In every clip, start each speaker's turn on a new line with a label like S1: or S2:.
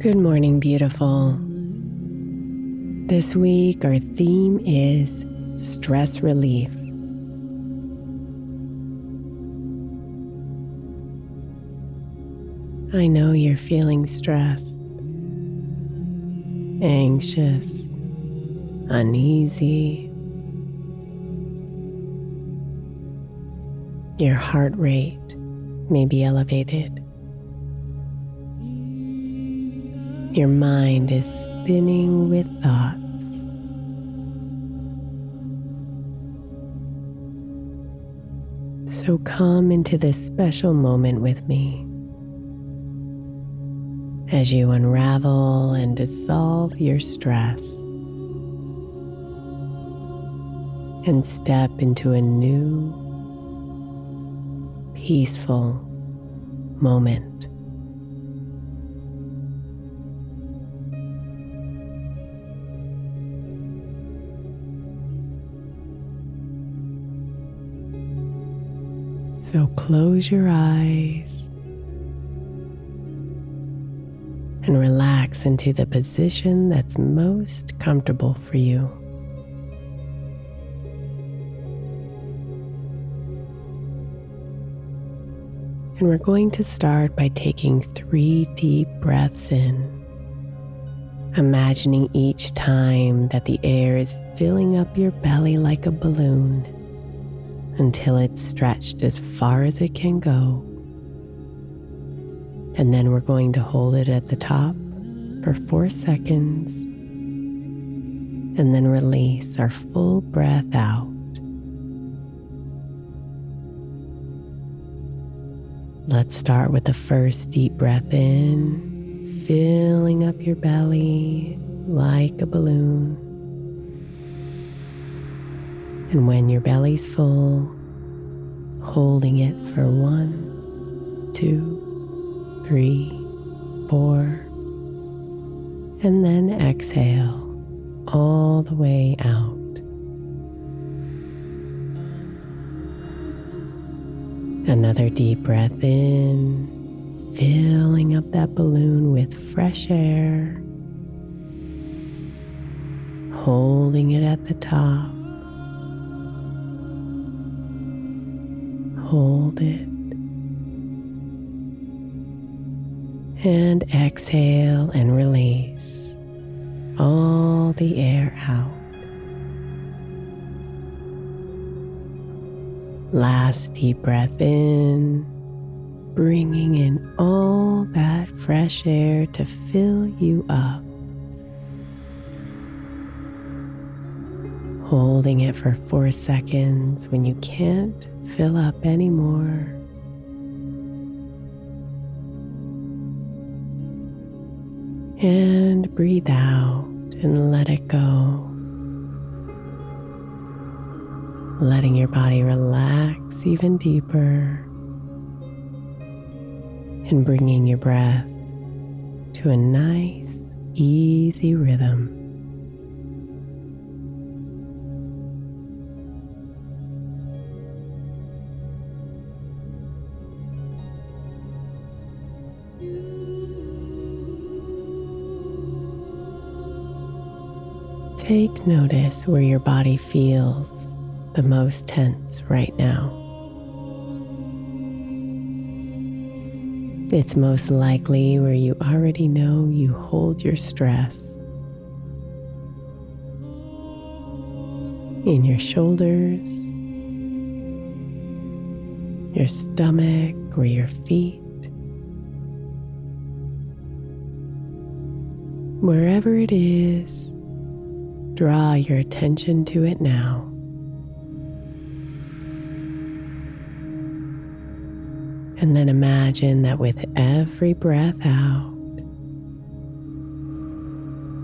S1: Good morning, beautiful. This week, our theme is stress relief. I know you're feeling stressed, anxious, uneasy. Your heart rate may be elevated. Your mind is spinning with thoughts. So come into this special moment with me as you unravel and dissolve your stress and step into a new, peaceful moment. So close your eyes and relax into the position that's most comfortable for you. And we're going to start by taking three deep breaths in
S2: Imagining each time that the air is filling up your belly like a balloon until it's stretched as far as it can go. And then we're going to hold it at the top for four seconds and then release our full breath out. Let's start with the first deep breath in, filling up your belly like a balloon. And when your belly's full, holding it for one, two, three, four, and then exhale all the way out. Another deep breath in, filling up that balloon with fresh air, holding it at the top. Hold it. And exhale and release all the air out. Last deep breath in, bringing in all that fresh air to fill you up. Holding it for four seconds when you can't fill up anymore. And breathe out and let it go. letting your body relax even deeper and bringing your breath to a nice, easy rhythm. Take notice where your body feels the most tense right now. It's most likely where you already know you hold your stress. In your shoulders, your stomach, or your feet. Wherever it is, draw your attention to it now. And then imagine that with every breath out,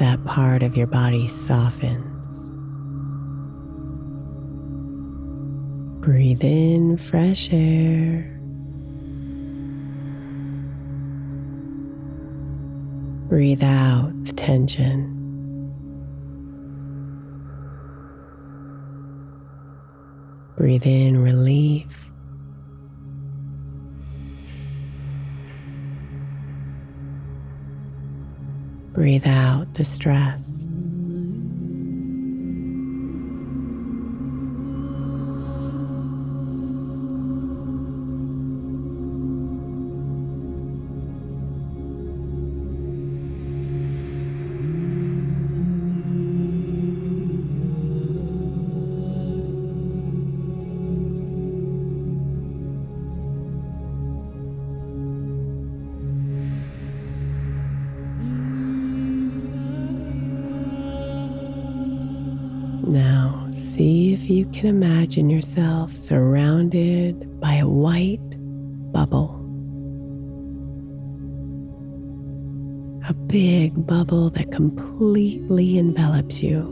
S2: that part of your body softens. Breathe in fresh air. Breathe out the tension. Breathe in relief. Breathe out the Now, see if you can imagine yourself surrounded by a white bubble. A big bubble that completely envelops you.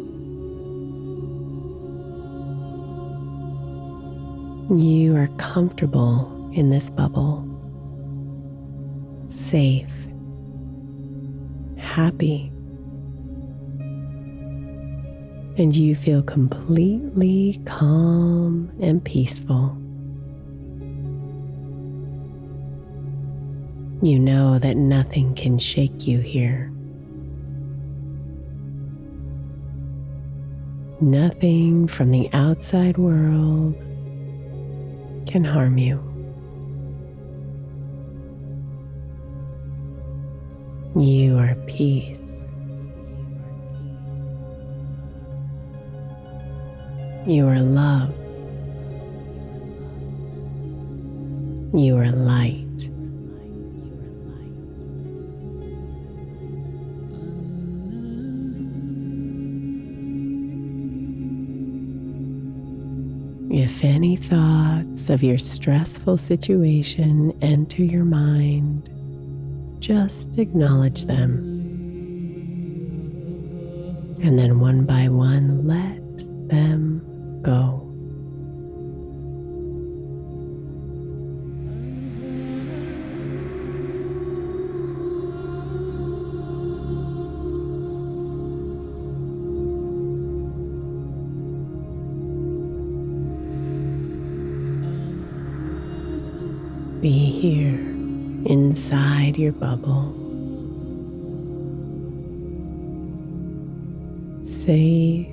S2: You are comfortable in this bubble, safe, happy and you feel completely calm and peaceful. You know that nothing can shake you here. Nothing from the outside world can harm you. You are peace You are love. You are light. If any thoughts of your stressful situation enter your mind, just acknowledge them. And then one by one, let them go. Be here inside your bubble. Safe,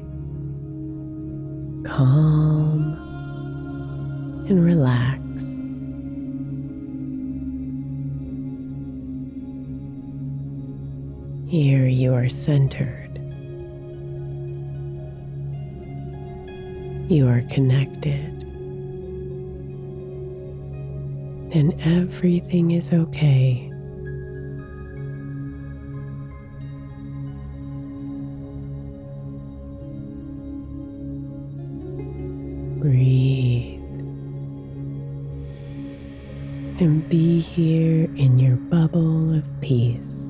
S2: Here you are centered. You are connected. and everything is okay. Breathe and be here in your bubble of peace.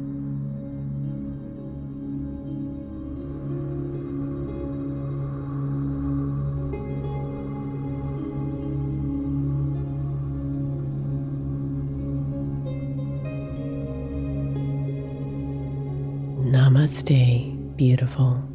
S2: Beautiful.